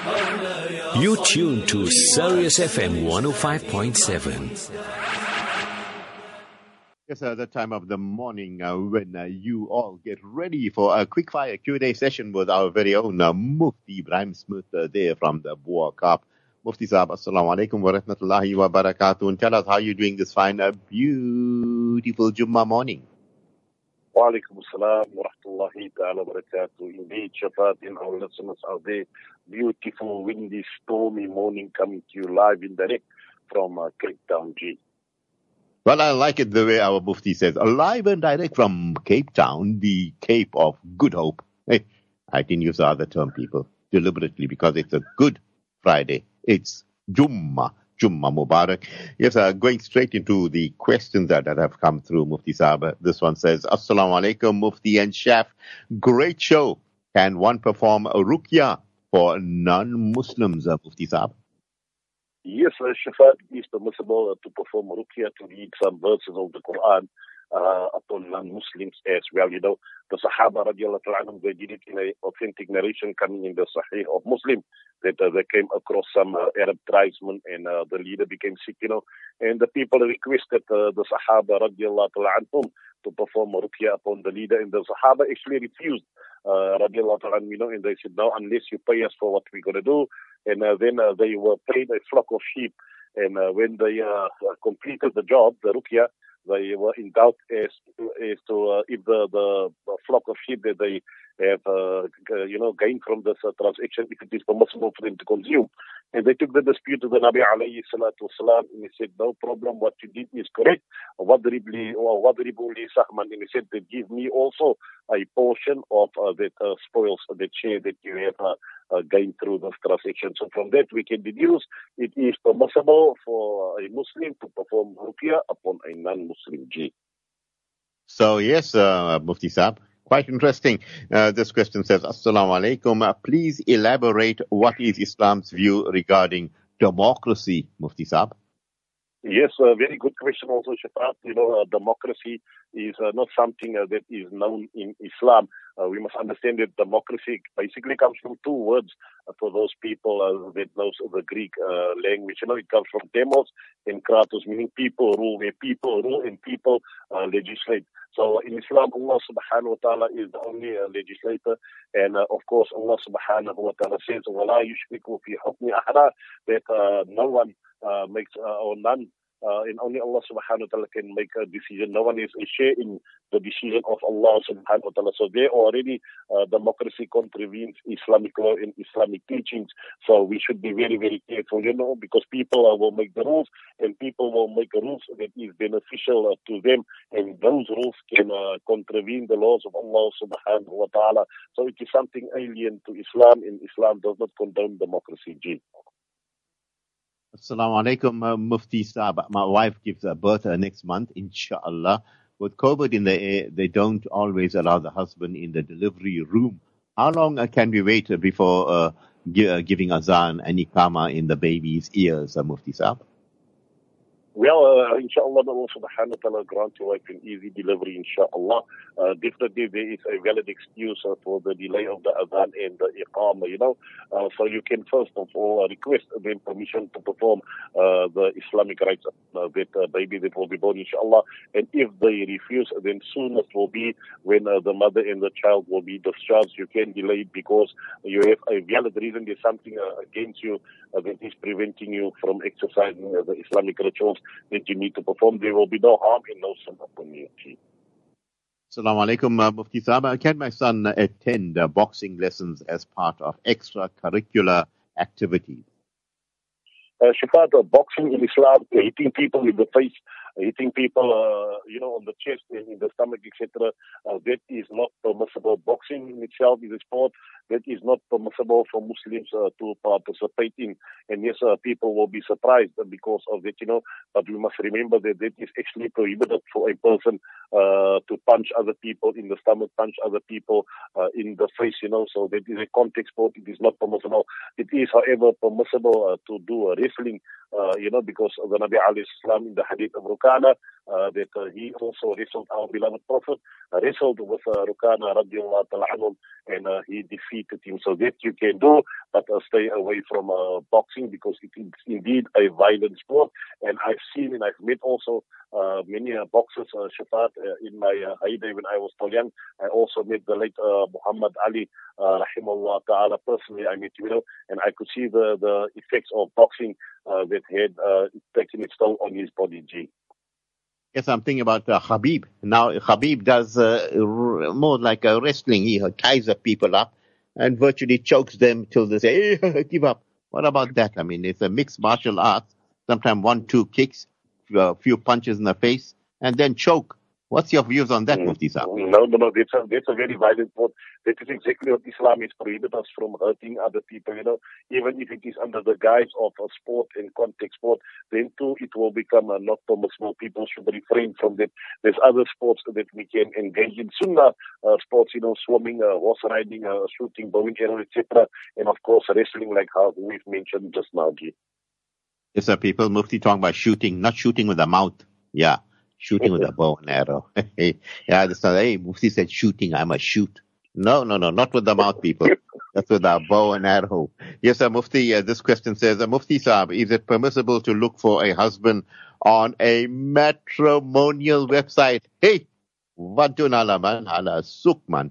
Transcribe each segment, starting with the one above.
You tune to Sirius FM 105.7. Yes, uh, the time of the morning uh, when uh, you all get ready for a quick fire Q&A session with our very own uh, Mufti Ibrahim Smith uh, there from the Bo-Kaap. Mufti Saab, Assalamu alaikum wa rahmatullahi wa barakatuh. And tell us how you're doing this fine, uh, beautiful Jummah morning. Alaikum assalam wa rahmatullahi ta'ala wa. Indeed, Shafaat and our listeners there, beautiful, windy, stormy morning coming to you live in direct from uh, Cape Town, G. Well, I like it the way our Mufti says, alive and direct from Cape Town, the Cape of Good Hope. Hey, I didn't use the other term, people, deliberately because it's a good Friday. It's Jummah. Jummah Mubarak. Yes, uh, going straight into the questions that, that have come through, Mufti Saab. This one says, Assalamu alaikum, Mufti and Chef. Great show. Can one perform a ruqya for non-Muslims, uh, Mufti Saab? Yes, uh, Shafaat is permissible to perform ruqya to read some verses of the Quran upon non-Muslims as well. You know, the Sahaba radiallahu anhum, they did it in an authentic narration coming in the Sahih of Muslim that uh, they came across some uh, Arab tribesmen and uh, the leader became sick, you know, and the people requested uh, the Sahaba radiallahu anhum to perform a ruqya upon the leader and the Sahaba actually refused uh, radiallahu anhum, you know, and they said, no, unless you pay us for what we're going to do. And uh, then uh, they were paid a flock of sheep. And uh, when they uh, completed the job, the ruqya, they were in doubt as as to uh, if the, the the flock of sheep that they have uh, g- you know gained from this uh, transaction if it is permissible for them to consume. And they took the dispute to the Nabi alayhi salatu wasalam and he said, No problem, what you did is correct. Wadribu li sahman and he said they give me also a portion of uh, that uh, spoils that share that you have uh, uh, gained through this transaction. So from that we can deduce it is permissible for a Muslim to perform ruqya upon a non-Muslim G. So yes, uh, Mufti Saab, quite interesting. Uh, this question says, Assalamu alaikum. Uh, please elaborate what is Islam's view regarding democracy, Mufti Saab? Yes, a very good question also, Shafaat. You know, uh, democracy is uh, not something uh, that is known in Islam. Uh, we must understand that democracy basically comes from two words uh, for those people that knows the Greek language. You know, it comes from demos and kratos, meaning people rule, where people rule and people legislate. So in Islam, Allah subhanahu wa ta'ala is the only uh, legislator. And uh, of course, Allah subhanahu wa ta'ala says, وَلَا يُشْرِكُ فِي حُكْمِ أَحْدًا that uh, no one uh, makes, uh, or none, uh, and only Allah subhanahu wa ta'ala can make a decision. No one is a share in the decision of Allah subhanahu wa ta'ala. So there already uh, democracy contravenes Islamic law and Islamic teachings. So we should be very, very careful, you know, because people uh, will make the rules and people will make rules that is beneficial uh, to them and those rules can uh, contravene the laws of Allah subhanahu wa ta'ala. So it is something alien to Islam and Islam does not condone democracy. G. Assalamu alaikum, uh, Mufti Saab. My wife gives birth uh, next month, inshallah. With COVID in the air, they don't always allow the husband in the delivery room. How long uh, can we wait uh, before uh, gi- uh, giving azan and ikama in the baby's ears, Mufti Saab? Well, uh, inshallah, Allah subhanahu wa ta'ala grant your wife an easy delivery, inshallah. Uh, definitely there is a valid excuse uh, for the delay of the adhan and the iqama, you know. Uh, so you can first of all uh, request them permission to perform uh, the Islamic of uh, that uh, baby that will be born, inshallah. And if they refuse, then soonest will be when the mother and the child will be discharged. You can delay it because you have a valid reason. There's something against you that is preventing you from exercising the Islamic rituals that you need to perform. There will be no harm and no sin upon you. Assalamu alaikum, uh, Mufti Saab. Uh, Can my son attend uh, boxing lessons as part of extracurricular activities? Uh, Shafaat, boxing in Islam, hitting people in the face, hitting people, uh, you know, on the chest in the stomach, etc. Uh, that is not permissible. Boxing in itself is a sport that is not permissible for Muslims uh, to participate in. And yes, uh, people will be surprised because of that, you know. But we must remember that that is actually prohibited for a person uh, to punch other people in the stomach, punch other people uh, in the face, you know. So that is a contact sport. It is not permissible. It is, however, permissible to do a wrestling, you know, because of the Nabi alayhi salam in the hadith of Rukana, uh, that uh, he also wrestled our beloved Prophet, uh, wrestled with uh, Rukana and uh, he defeated him. So that you can do, but uh, stay away from uh, boxing because it is indeed a violent sport. And I've seen and I've met also many boxers, uh, Shafaat, in my heyday when I was still young. I also met the late uh, Muhammad Ali, uh, ta'ala, personally. I met him, and I could see the, the effects of boxing that had taken its toll on his body, G. Yes, I'm thinking about uh, Habib. Now, Habib does uh, r- more like a wrestling. He ties up people up and virtually chokes them till they say, hey, give up. What about that? I mean, it's a mixed martial arts. Sometimes one, two kicks, a few punches in the face, and then choke. What's your views on that, Mm. Mufti Saab? No, no, no. That's a, that's a very violent sport. That is exactly what Islam is prohibit us from hurting other people. You know, even if it is under the guise of a sport and contact sport, then too it will become uh, not permissible. People should refrain from that. There's other sports that we can engage in. Sunnah uh, sports, you know, swimming, uh, horse riding, uh, shooting, bow and arrow, etc. And of course, wrestling, like how we've mentioned just now. G. Yes, sir, people, Mufti talking about shooting, not shooting with the mouth. Yeah, shooting with a bow and arrow. yeah, that's not, hey, Mufti said shooting, I must shoot. No, no, no, not with the mouth, people. That's with a bow and arrow. Yes, sir, Mufti, uh, this question says, uh, Mufti Saab, is it permissible to look for a husband on a matrimonial website? Hey, what do nala man? Hala suk man.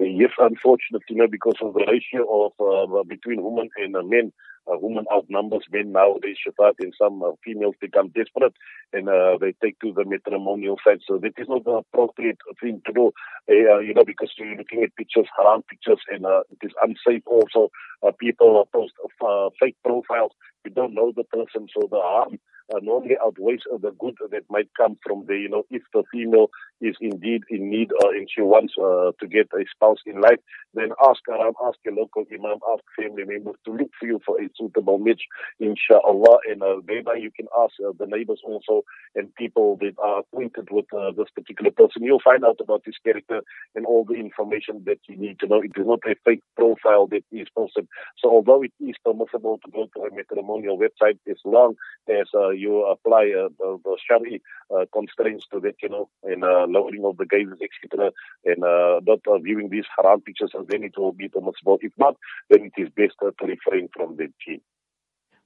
Yes, unfortunately, you know, because of the ratio of uh, between women and uh, men, uh, women outnumbers men nowadays, Shafaat, and some uh, females become desperate and uh, they take to the matrimonial side. So that is not the appropriate thing to do, uh, you know, because you're looking at pictures, haram pictures, and uh, it is unsafe also. Uh, people post uh, fake profiles. You don't know the person, so the harm uh, normally outweighs the good that might come from the, you know, if the female is indeed in need uh, and she wants uh, to get a spouse in life, then ask around, ask your local imam, ask family members to look for you for a suitable match, inshallah. And uh, thereby you can ask uh, the neighbors also and people that are acquainted with uh, this particular person. You'll find out about his character and all the information that you need to know. It is not a fake profile that is posted. So although it is permissible to go to a matrimonial website as long as uh, you apply uh, the, the Shari uh, constraints to that, you know, and uh, lowering of the gazes, etc., and not viewing these haram pictures, and then it will be permissible. If not, then it is best to refrain from that. Gene.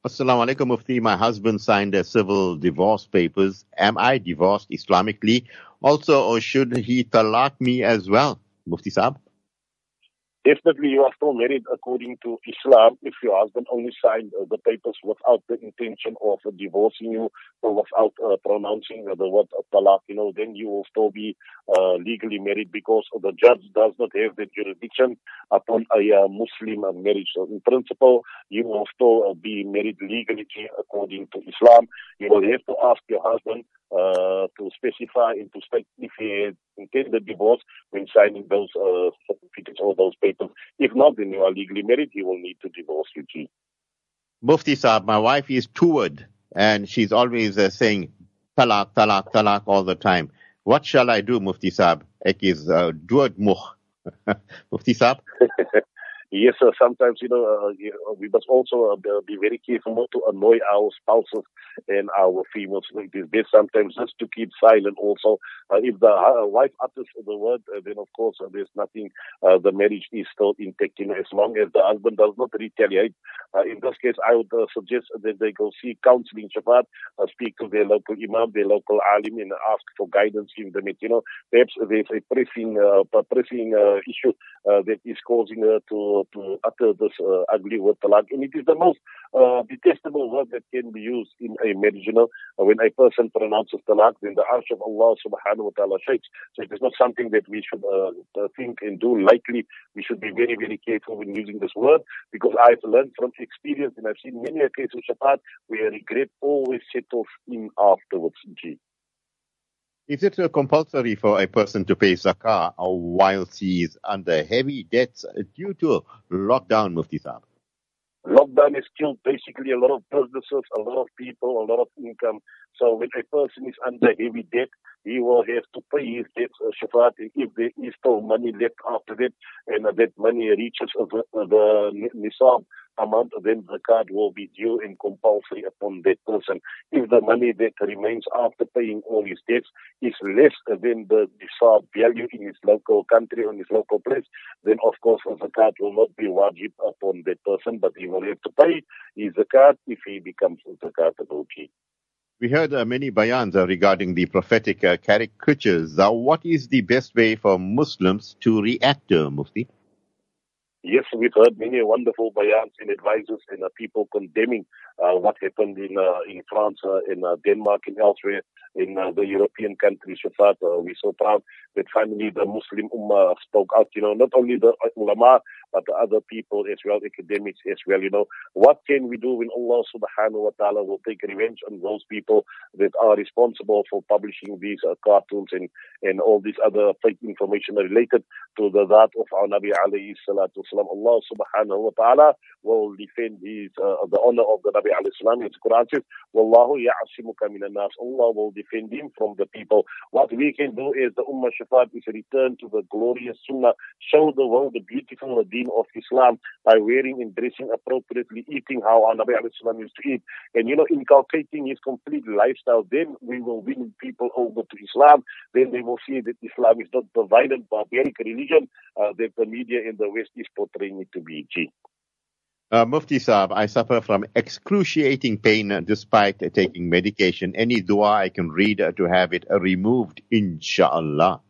Assalamu alaikum, Mufti. My husband signed a civil divorce papers. Am I divorced Islamically? Also, or should he talak me as well? Mufti Saab? Definitely, you are still married according to Islam if your husband only signed uh, the papers without the intention of uh, divorcing you or without uh, pronouncing the word talaq, you know, then you will still be uh, legally married because the judge does not have the jurisdiction upon a uh, Muslim marriage. So, in principle, you will still uh, be married legally according to Islam. You will have to ask your husband uh, to specify and to state if he intended divorce when signing those uh, certificates or those papers. If not, then you are legally married. He will need to divorce you. G. Mufti Saab, my wife is toward and she's always uh, saying talak, talak, talak all the time. What shall I do, Mufti Saab? Ek is uh, duad mukh. Mufti Saab? Yes, sir. Sometimes, you know, uh, we must also uh, be very careful not to annoy our spouses and our females. It is best sometimes just to keep silent also. Uh, if the uh, wife utters the word, uh, then of course uh, there's nothing, uh, the marriage is still intact, you know, as long as the husband does not retaliate. Uh, in this case, I would uh, suggest that they go seek counseling, Shafaat, uh, speak to their local imam, their local alim, and ask for guidance in the You know, perhaps there's a pressing, uh, pressing uh, issue uh, that is causing her to to utter this uh, ugly word talaq. And it is the most uh, detestable word that can be used in a. You Uh, when a person pronounces talaq, then the arsh of Allah subhanahu wa ta'ala shakes. So it is not something that we should uh, uh, think and do lightly. We should be very, very careful when using this word because I've learned from experience and I've seen many a case of Shafaat where regret always settles in afterwards. G. Is it compulsory for a person to pay zakah whilst he is under heavy debts due to lockdown, Mufti Saab? Lockdown has killed basically a lot of businesses, a lot of people, a lot of income. So when a person is under heavy debt, he will have to pay his debts, uh, Shafaat, if there is still money left after that, and uh, that money reaches uh, the, the nisab amount, then zakat will be due and compulsory upon that person. If the money that remains after paying all his debts is less than the desired value in his local country or in his local place, then of course the zakat will not be wajib upon that person, but he will have to pay his zakat if he becomes zakatable. We heard uh, many bayans uh, regarding the prophetic uh, caricatures. What is the best way for Muslims to react, uh, Mufti? Yes, we've heard many wonderful bayans and advices and uh, people condemning uh, what happened in uh, in France, uh, in uh, Denmark, and elsewhere in uh, the European countries. Shafaat, we're so proud that finally the Muslim Ummah spoke out. You know, not only the ulama but the other people as well, academics as well. You know, what can we do when Allah Subhanahu wa Taala will take revenge on those people that are responsible for publishing these uh, cartoons and and all this other fake information related to the that of our Nabi alayhi salatu wasalam. Allah Subhanahu wa Taala will defend his uh, the honor of the Nabi alayhi salam. His Quran says, "Wallahu ya'asimuka nas." Allah will defend him from the people. What we can do is the Ummah Shafaat is return to the glorious Sunnah, show the world the beautiful of Islam by wearing and dressing appropriately, eating how our Nabi Islam used to eat, and you know, inculcating his complete lifestyle. Then we will win people over to Islam. Then they will see that Islam is not the violent, barbaric religion uh, that the media in the West is portraying it to be. Gee. Uh, Mufti Saab, I suffer from excruciating pain despite taking medication. Any dua I can read to have it removed, inshallah.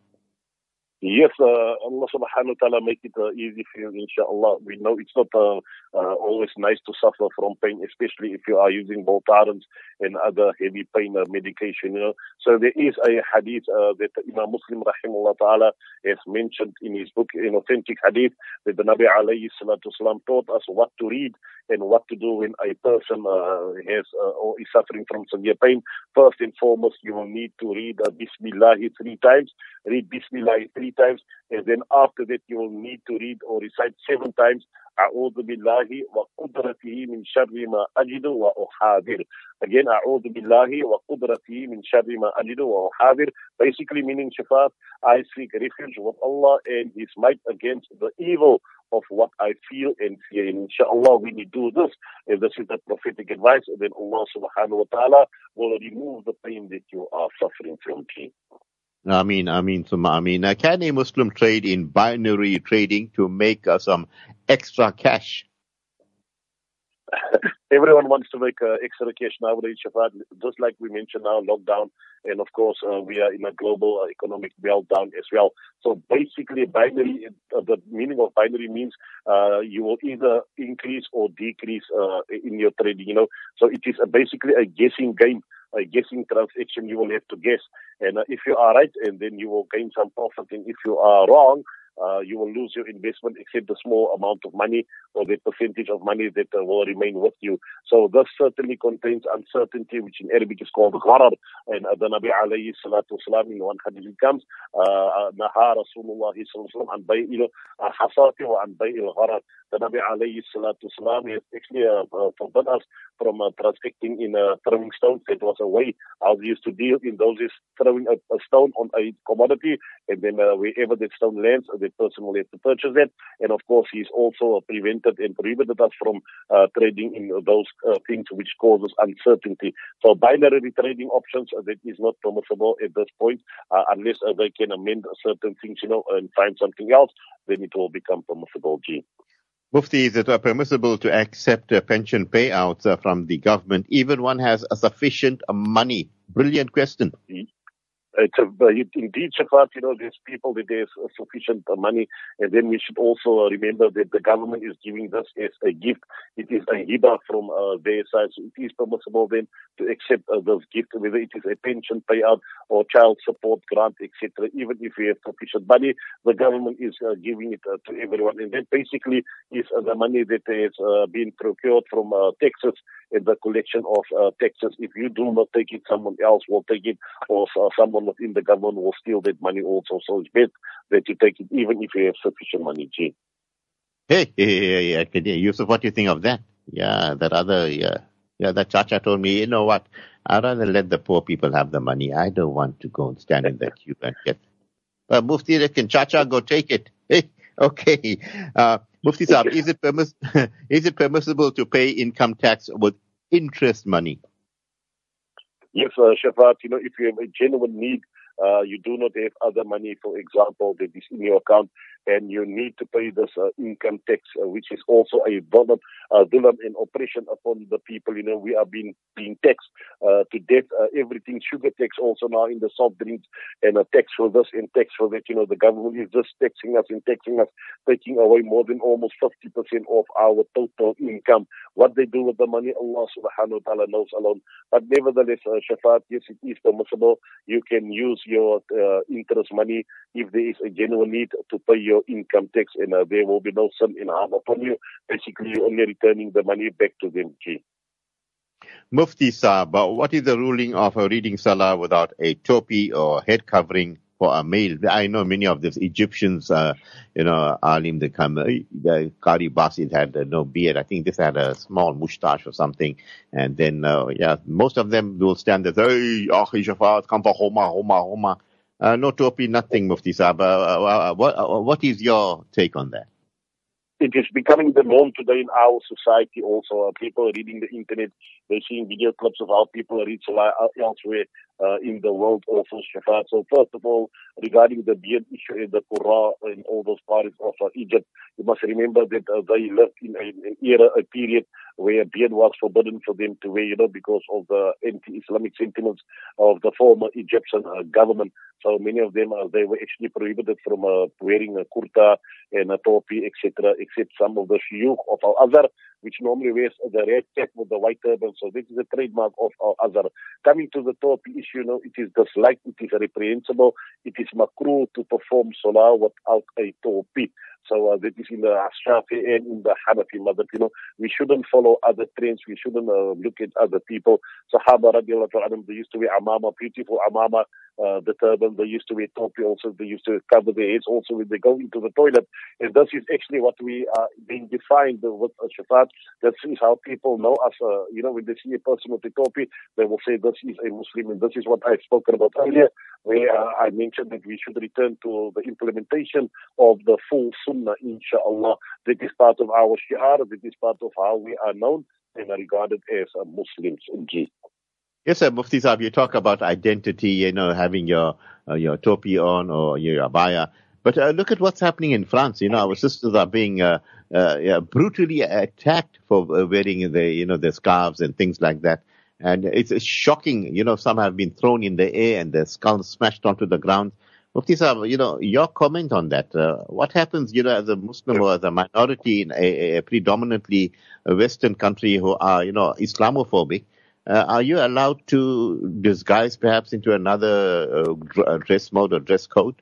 Yes, uh, Allah subhanahu wa ta'ala make it uh, easy for you, inshallah. We know it's not uh, uh, always nice to suffer from pain, especially if you are using Voltarens and other heavy pain uh, medication, you know. So there is a hadith uh, that Imam Muslim rahimahullah ta'ala has mentioned in his book, an authentic hadith, that the Nabi alayhi salatu salam taught us what to read and what to do when a person uh, has uh, or is suffering from severe pain. First and foremost, you will need to read uh, Bismillah three times. Read Bismillah three times, and then after that, you will need to read or recite seven times. أعوذ بالله وقدرته من شر ما أجد وأحاذر. Again, أعوذ بالله وقدرته من شر ما أجد وأحاذر. Basically meaning Shafaat, I seek refuge with Allah and His might against the evil of what I feel and fear. And inshallah, when you do this, if this is the prophetic advice, then Allah subhanahu wa ta'ala will remove the pain that you are suffering from. I mean, I mean, some. I mean, can a Muslim trade in binary trading to make uh, some extra cash? everyone wants to make uh, extra cash nowadays, Shafaat. Just like we mentioned now, lockdown, and of course uh, we are in a global uh, economic meltdown as well. So basically, binary. Uh, the meaning of binary means uh, you will either increase or decrease uh, in your trading. You know, so it is basically a guessing game. A guessing transaction, you will have to guess, and if you are right, and then you will gain some profit, and if you are wrong, uh, you will lose your investment except the small amount of money or the percentage of money that uh, will remain with you. So this certainly contains uncertainty, which in Arabic is called gharar. And uh, the Nabi alayhi salatu wasalam in one hadith comes, naha Rasulullah sallallahu an bay'il hasati wa an bay'il gharar. The Nabi alayhi salatu wasalam has actually uh, uh, forbidden us from uh, transacting in uh, throwing stones. It was a way how we used to deal in those is throwing a, a stone on a commodity and then uh, wherever that stone lands, the person will have to purchase it. And of course, he's also prevented and prohibited us from uh, trading in those uh, things which causes uncertainty. So binary trading options, uh, that is not permissible at this point, unless they can amend certain things, you know, and find something else, then it will become permissible. G. Mufti, is it permissible to accept pension payouts from the government even one has a sufficient money? Brilliant question. Mm-hmm it's a, indeed, Shafaat, you know, there's people that there's sufficient uh, money. And then we should also remember that the government is giving this as a gift. It is a hiba from uh, their side. So it is permissible then to accept uh, this gift, whether it is a pension payout or child support grant, etc. Even if we have sufficient money, the government is uh, giving it uh, to everyone. And that basically is uh, the money that has uh, been procured from taxes and the collection of taxes. If you do not take it, someone else will take it or someone someone within the government will steal that money also. So it's best that you take it even if you have sufficient money, G. Hey, hey, hey, hey, Yusuf, what do you think of that? Yeah, that other, yeah, yeah, that Chacha told me, you know what? I'd rather let the poor people have the money. I don't want to go and stand in the queue and get. But Mufti, can Chacha go take it? Hey, okay. Uh, Mufti Saab, is it, permiss- is it permissible to pay income tax with interest money? Yes, uh, Shafaat, you know, if you have a genuine need uh, you do not have other money, for example, that is in your account, and you need to pay this uh, income tax, uh, which is also a dollar, uh, dollar and oppression upon the people. You know, we are being being taxed uh, to death. Uh, everything, sugar tax also now in the soft drinks, and a tax for this and tax for that. You know, the government is just taxing us and taxing us, taking away more than almost 50% of our total income. What they do with the money, Allah subhanahu wa ta'ala knows alone. But nevertheless, uh, Shafaat, yes, it is permissible. You can use your uh, interest money if there is a genuine need to pay your income tax and uh, there will be no sin in harm upon you. Basically, you're only returning the money back to them. G. Mufti Saab, what is the ruling of reading Salah without a topi or head covering for a male? I know many of these Egyptians, uh, you know, Alim, uh, the Qari Basit had uh, no beard. I think this had a small moustache or something. And then, uh, yeah, most of them will stand there, hey, Akhi Shafaat, come for Homa, Homa, Homa. Uh, no topi, nothing, Mufti Saab. Uh, uh, what, uh, what is your take on that? it is becoming the norm today in our society also. Uh, people are reading the internet, they're seeing video clips of how people read elsewhere uh, in the world also, Shafaat. So first of all, regarding the beard issue in the Qur'an and all those parts of uh, Egypt, you must remember that uh, they lived in an era, a period where beard was forbidden for them to wear, you know, because of the anti-Islamic sentiments of the former Egyptian uh, government. So many of them, uh, they were actually prohibited from uh, wearing a kurta and a topi, etc., except some of the shuyukh of Al-Azhar, which normally wears the red cap with the white turban. So this is a trademark of Al-Azhar. Coming to the topi issue, you know, it is disliked, it is reprehensible, it is makruh to perform salah without a topi. So uh, that is in the Shafi and in the Hanafi madhab. You know, we shouldn't follow other trends. We shouldn't uh, look at other people. Sahaba radiallahu anhum, they used to wear amama, beautiful amama, uh, the turban. They used to wear topi also. They used to cover their heads also when they go into the toilet. And this is actually what we are being defined with uh, Shafaat. This is how people know us. Uh, you know, when they see a person with a topi, they will say this is a Muslim. And this is what I've spoken about earlier, where uh, I mentioned that we should return to the implementation of the full Sunnah, inshallah. That is part of our shi'ar, that is part of how we are known and regarded as uh, Muslims indeed. Yes, sir, Mufti Saab, you talk about identity, you know, having your uh, your topi on or your abaya. But uh, look at what's happening in France. You know, our sisters are being uh, uh, brutally attacked for uh, wearing the, you know, the scarves and things like that. And it's, it's shocking. You know, some have been thrown in the air and their skulls smashed onto the ground. Mufti Saab, you know, your comment on that. Uh, what happens, you know, as a Muslim or as a minority in a, a predominantly Western country who are, you know, Islamophobic? Uh, are you allowed to disguise perhaps into another uh, dress mode or dress code?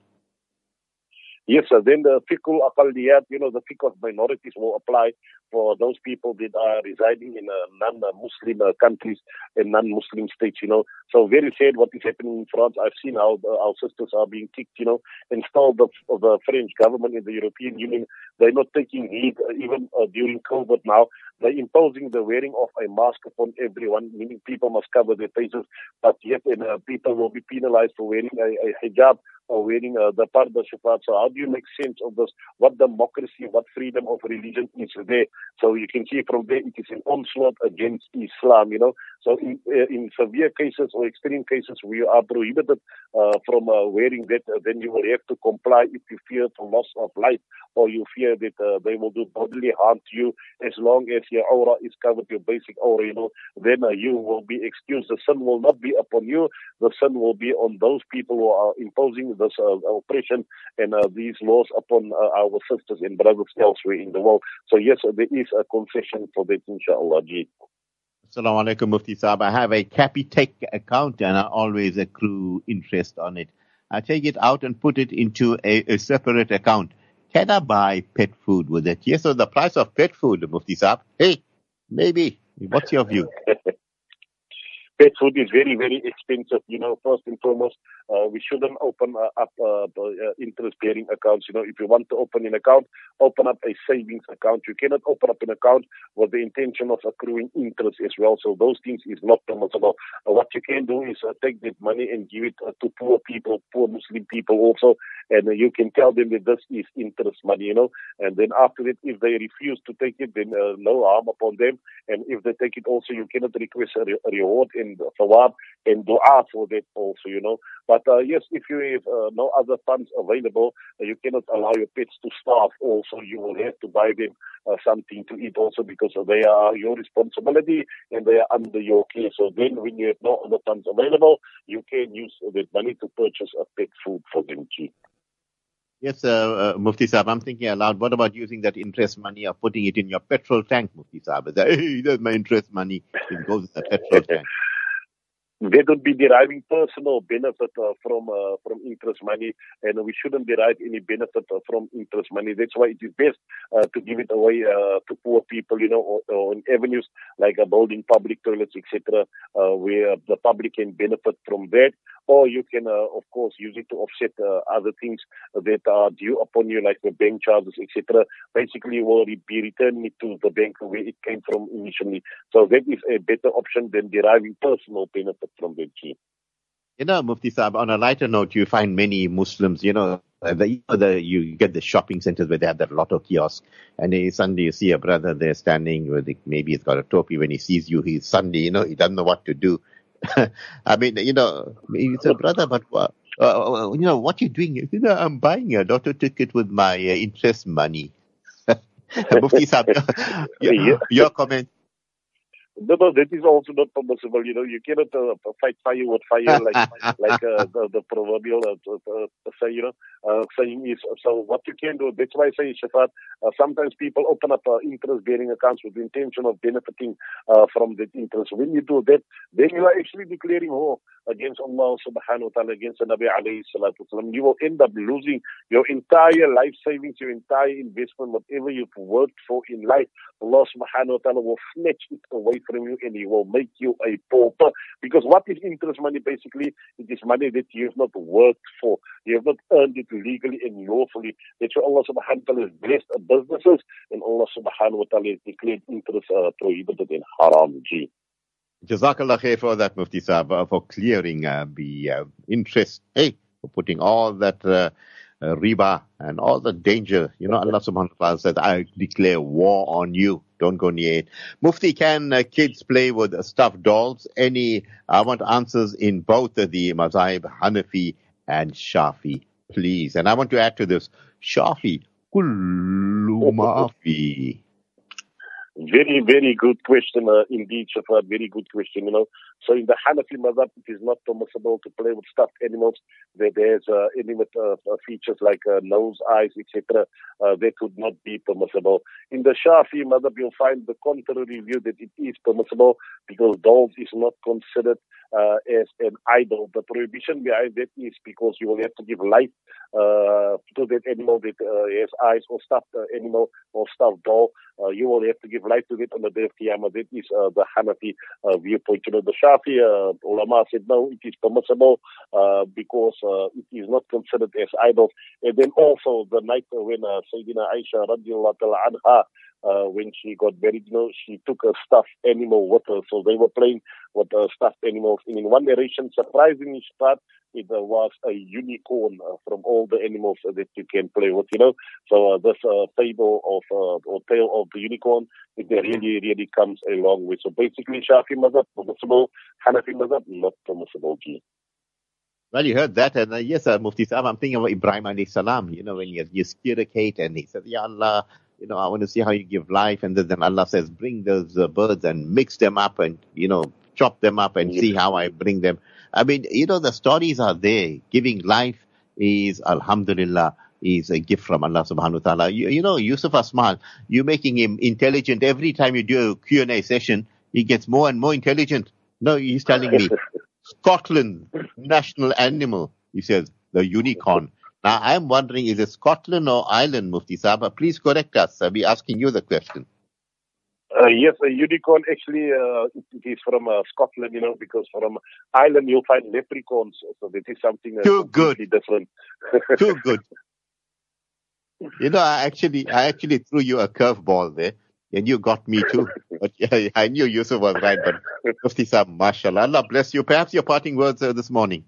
Yes. Then the fiqh aqaliyat, you know, the fiqh of minorities will apply for those people that are residing in uh, non-Muslim uh, countries and non-Muslim states, you know. So very sad what is happening in France. I've seen how the, our sisters are being kicked, you know, installed the, of the French government in the European Union. They're not taking heed uh, even uh, during COVID now. They're imposing the wearing of a mask upon everyone, meaning people must cover their faces, but yet uh, people will be penalized for wearing a, a hijab or wearing uh, the parda. So how do you make sense of this? What democracy, what freedom of religion is there? So you can see from there it is an onslaught against Islam, you know. So in, uh, in severe cases or extreme cases we are prohibited uh, from uh, wearing that, uh, then you will have to comply if you fear the loss of life or you fear that uh, they will do bodily harm to you as long as your aura is covered, your basic aura, you know, then you will be excused. The sin will not be upon you. The sin will be on those people who are imposing this uh, oppression and uh, these laws upon uh, our sisters and brothers elsewhere in the world. So yes, there is a concession for that, inshallah. Ji. Assalamu alaikum, Mufti Saab. I have a Capitec account and I always accrue interest on it. I take it out and put it into a, a separate account. Can I buy pet food with it? Yes, so the price of pet food, Mufti Saab. Hey, maybe. What's your view? pet food is very, very expensive. You know, first and foremost, uh, we shouldn't open uh, up uh, uh, interest-bearing accounts. You know, if you want to open an account, open up a savings account. You cannot open up an account with the intention of accruing interest as well. So those things is not permissible. Uh, what you can do is uh, take that money and give it to poor people, poor Muslim people also, and you can tell them that this is interest money, you know. And then after that, if they refuse to take it, then no harm upon them. And if they take it also, you cannot request a, re- a reward and thawab and dua for that also, you know. But uh, yes, if you have uh, no other funds available, uh, you cannot allow your pets to starve also. You will have to buy them uh, something to eat also because they are your responsibility and they are under your care. So then when you have no other funds available, you can use that money to purchase a pet food for them too. Yes, uh, uh, Mufti Saab, I'm thinking aloud. What about using that interest money or putting it in your petrol tank, Mufti Saab? Say, hey, that's my interest money. It goes in the petrol tank. They don't be deriving personal benefit uh, from uh, from interest money, and we shouldn't derive any benefit uh, from interest money. That's why it is best uh, to give it away uh, to poor people, you know, in avenues like uh, building public toilets, etc., where the public can benefit from that. Or you can, of course, use it to offset other things that are due upon you, like the bank charges, etc. Basically, you will be returning it to the bank where it came from initially. So that is a better option than deriving personal benefit from the. You know, Mufti Saab, on a lighter note, you find many Muslims, you know, uh, the, you, know, the, you get the shopping centers where they have that lotto kiosk, and then suddenly you see a brother there standing with the, maybe he's got a topi. When he sees you, he's suddenly, you know, he doesn't know what to do. I mean, you know, he's a brother, but what? uh, you know what you're doing? You know, I'm buying a lotto ticket with my uh, interest money. Mufti Saab, your, your comment. No, no, that is also not permissible. You know, you cannot uh, fight fire with fire like like uh, the, the proverbial uh, uh, say, you know, uh, saying is. So what you can do, that's why I say, Shafaat, uh, sometimes people open up uh, interest-bearing accounts with the intention of benefiting uh, from that interest. When you do that, then you are actually declaring war against Allah subhanahu wa ta'ala, against the Nabi alayhi salatu wasalam. You will end up losing your entire life savings, your entire investment, whatever you've worked for in life. Allah subhanahu wa ta'ala will snatch it away from you and He will make you a pauper. Because what is interest money basically? It is money that you have not worked for. You have not earned it legally and lawfully. That's why Allah subhanahu wa ta'ala has blessed businesses and Allah subhanahu wa ta'ala has declared interest uh, prohibited in haram. Gee. Jazakallah khair for that, Mufti Saab, uh, for clearing uh, the uh, interest, hey, for putting all that uh, uh, riba and all the danger. You know, Allah subhanahu wa ta'ala said, I declare war on you. Don't go near it. Mufti, can uh, kids play with stuffed dolls? Any, I want answers in both of the Mazahib, Hanafi and Shafi, please. And I want to add to this, Shafi, kullu maafi. Very, very good question uh, indeed, Shafaat. Very good question, you know. So in the Hanafi madhab, it is not permissible to play with stuffed animals. There, there's uh, any uh, uh, features like uh, nose, eyes, etc. Uh, that would not be permissible. In the Shafi madhab, you'll find the contrary view that it is permissible because dolls is not considered uh, as an idol. The prohibition behind that is because you will have to give life uh, to that animal that uh, has eyes or stuffed uh, animal or stuffed doll. Uh, you will have to give life to it on the day of Qiyamah. That is uh, the Hanafi uh, viewpoint. You know, the Shafi ulama said no, it is permissible because it is not considered as idols. And then also the night when uh, Sayyidina Aisha radiallahu anha uh, when she got married, you know, she took a stuffed animal with her. So they were playing with uh, stuffed animals. And in one narration, surprisingly, Shafaat, it uh, was a unicorn uh, from all the animals uh, that you can play with, you know. So uh, this uh, fable of uh, or tale of the unicorn, it really, really comes a long way. So basically, Shafi mazhab permissible, Hanafi mazhab not permissible. Gee. Well, you heard that, and uh, yes, uh, Mufti Saab, I'm thinking about Ibrahim alayhi salam, you know, when you, you spear a cat and he says, Ya Allah, you know, I want to see how you give life, and then Allah says, bring those uh, birds and mix them up and, you know, chop them up and Yes. see how I bring them. I mean, you know, the stories are there. Giving life is, alhamdulillah, is a gift from Allah subhanahu wa ta'ala. You, you know, Yusuf Asmal, you're making him intelligent. Every time you do a Q&A session, he gets more and more intelligent. No, he's telling me, Scotland, national animal, he says, the unicorn. Now, I'm wondering, is it Scotland or Ireland, Mufti Sahaba? Please correct us. I'll be asking you the question. Uh, yes, a unicorn actually uh, it is from uh, Scotland, you know, because from Ireland you'll find leprechauns, so that is something uh, Too good. different. Too good. You know, I actually, I actually threw you a curveball there, and you got me too. But yeah, I knew Yusuf was right, but Mufti Saab, mashallah. Allah bless you. Perhaps your parting words uh, this morning.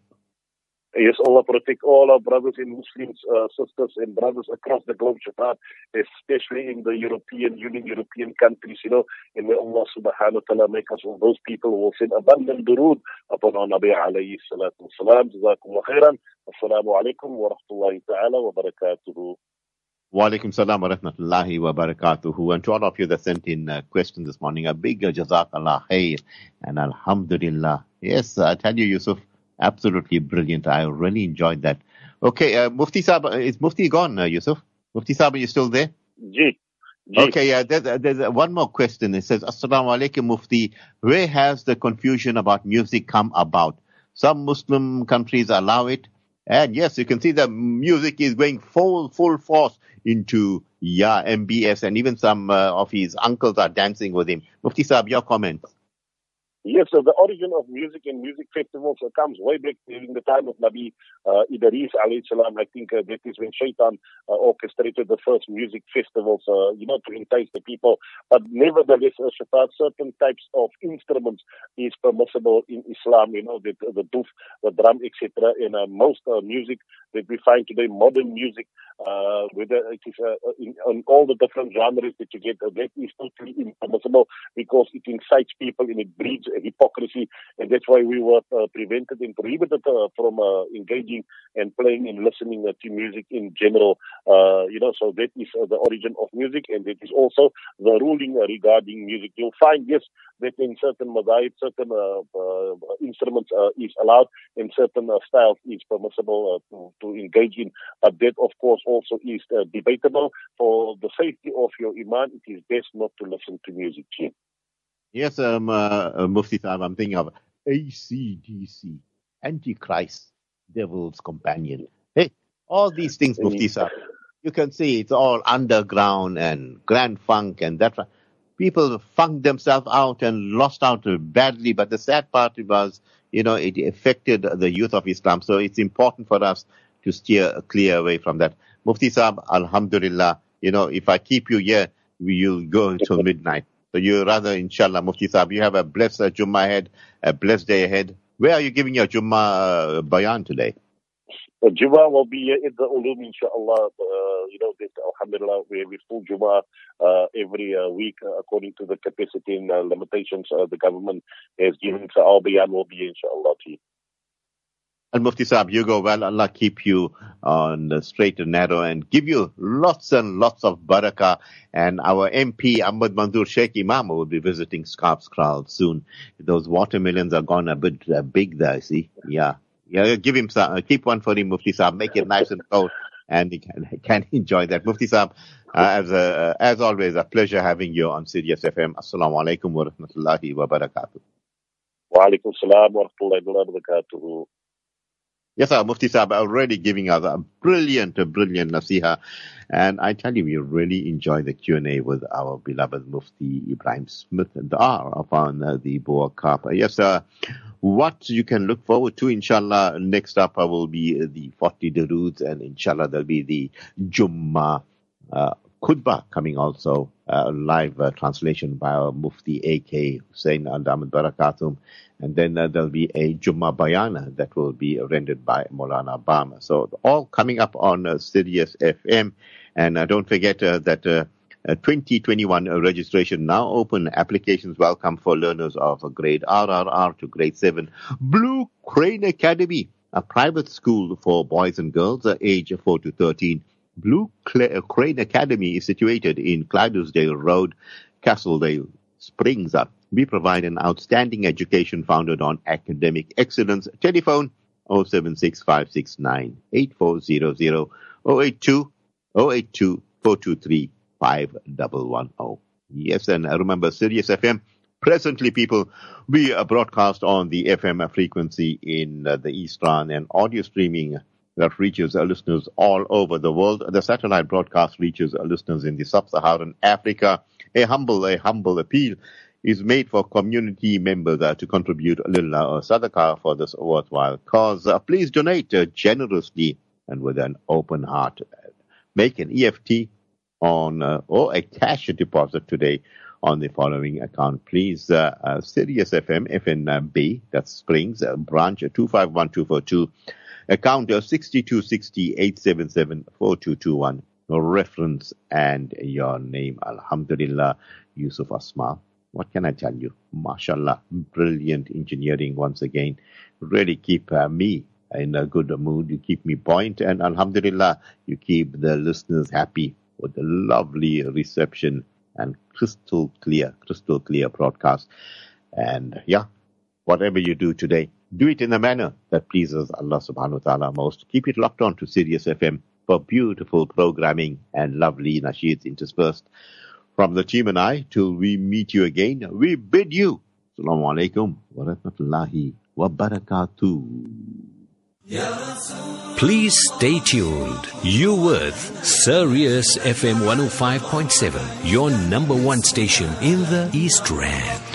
Yes, Allah protect all our brothers and Muslims, uh, sisters and brothers across the globe, Shafaat, especially in the European Union, European countries, you know, and may Allah subhanahu wa ta'ala make us all those people who will send abundant durood upon our Nabi alayhi salatu wasalam. Jazakumullah khairan. Assalamu alaikum wa rahmatullahi ta'ala wa barakatuhu. Wa alaikum salam wa rahmatullahi wa barakatuhu. And to all of you that sent in uh, questions this morning, a big jazakallah khair and alhamdulillah. Yes, I tell you, Yusuf, absolutely brilliant. I really enjoyed that. Okay, uh, Mufti Saab, uh, is Mufti gone, uh, Yusuf? Mufti Saab, are you still there? Ji. Ji. Okay, yeah, there's, uh, there's uh, one more question. It says, Assalamu alaikum, Mufti. Where has the confusion about music come about? Some Muslim countries allow it. And yes, you can see the music is going full, full force into, yeah, MBS and even some uh, of his uncles are dancing with him. Mufti Saab, your comments. Yes, so the origin of music and music festivals comes way back during the time of Nabi uh, Idris alayhi salam. I think uh, that is when Shaitan uh, orchestrated the first music festivals, uh, you know, to entice the people. But nevertheless, uh, Shaitan, certain types of instruments is permissible in Islam, you know, the, the doof, the drum, etc. And uh, most uh, music that we find today, modern music, uh, whether it is uh, in, all the different genres that you get, uh, that is totally impermissible because it incites people and it breeds hypocrisy, and that's why we were uh, prevented and prohibited uh, from uh, engaging and playing and listening uh, to music in general. You know, so that is the origin of music, and that is also the ruling regarding music. You'll find yes that in certain madhab, certain instruments is allowed, and certain styles is permissible to, to engage in. But that, of course, also is uh, debatable. For the safety of your iman, it is best not to listen to music. Jim. Yes, um, uh, uh, Mufti Saab, I'm thinking of ACDC, Antichrist, Devil's Companion. Hey, all these things, Mufti Saab, you can see it's all underground and grand funk and that. People funked themselves out and lost out badly, but the sad part was, you know, it affected the youth of Islam. So it's important for us to steer clear away from that. Mufti Saab, Alhamdulillah, you know, if I keep you here, you'll go until midnight. So you rather, inshallah, Mufti Saab, you have a blessed uh, Jummah ahead, a blessed day ahead. Where are you giving your Jummah uh, bayan today? The Jummah will be uh, in the Ulum, inshallah. Uh, you know, that, alhamdulillah, we have full Jummah uh, every uh, week uh, according to the capacity and uh, limitations uh, the government has given. So our bayan will be, inshallah, to you. And Mufti Saab, you go well. Allah keep you on the straight and narrow and give you lots and lots of barakah. And our MP, Ahmed Munzoor Shaik Emam, will be visiting Schaapkraal soon. Those watermelons are gone a bit uh, big there, see? Yeah. Yeah, give him some, uh, keep one for him, Mufti Saab. Make it nice and cold. And he can, can enjoy that. Mufti Saab, uh, as, uh, as always, a pleasure having you on Sirius FM. Assalamu alaikum wa rahmatullahi wa barakatuh. Yes, sir. Mufti Saab already giving us a brilliant, a brilliant nasiha. And I tell you, we really enjoy the Q&A with our beloved Mufti Ibrahim Smith and R upon the Bo-Kaap. Yes, sir. What you can look forward to, inshallah, next up uh, will be the 40 Daroods and inshallah there'll be the Jummah uh, Khutbah coming also, uh, live uh, translation by our Mufti A.K. Hussein Andamad Barakatum. And then uh, there'll be a Jummah Bayana that will be rendered by Molana Bama. So all coming up on uh, Sirius FM. And uh, don't forget uh, that uh, uh, 2021 uh, registration now open. Applications welcome for learners of grade RRR to grade 7. Blue Crane Academy, a private school for boys and girls age 4 to 13. Blue Crane Academy is situated in Clydesdale Road, Castledale Springs. Uh, We provide an outstanding education founded on academic excellence. Telephone 076 8400 082 082 423 Yes, and uh, remember Sirius FM. Presently, people, we uh, broadcast on the FM frequency in uh, the Eastern and audio streaming that reaches our listeners all over the world. The satellite broadcast reaches our listeners in the sub-Saharan Africa a humble, a humble appeal is made for community members uh, to contribute a little uh, sadaqah for this worthwhile cause. Uh, please donate uh, generously and with an open heart. Make an EFT on uh, or a cash deposit today on the following account, please. Uh, uh, Sirius FM FNB, that's Springs, branch 251242, account 6260 reference and your name. Alhamdulillah, Yusuf Asma. What can I tell you? MashaAllah, brilliant engineering once again. Really keep uh, me in a good mood. You keep me point, and Alhamdulillah, you keep the listeners happy with the lovely reception and crystal clear, crystal clear broadcast. And yeah, whatever you do today, do it in a manner that pleases Allah subhanahu wa ta'ala most. Keep it locked on to Sirius FM for beautiful programming and lovely nasheeds interspersed. From the team and I, till we meet you again, we bid you. Assalamu alaikum wa rahmatullahi wa barakatuh. Please stay tuned. You with Sirius FM 105.7, your number one station in the East Rand.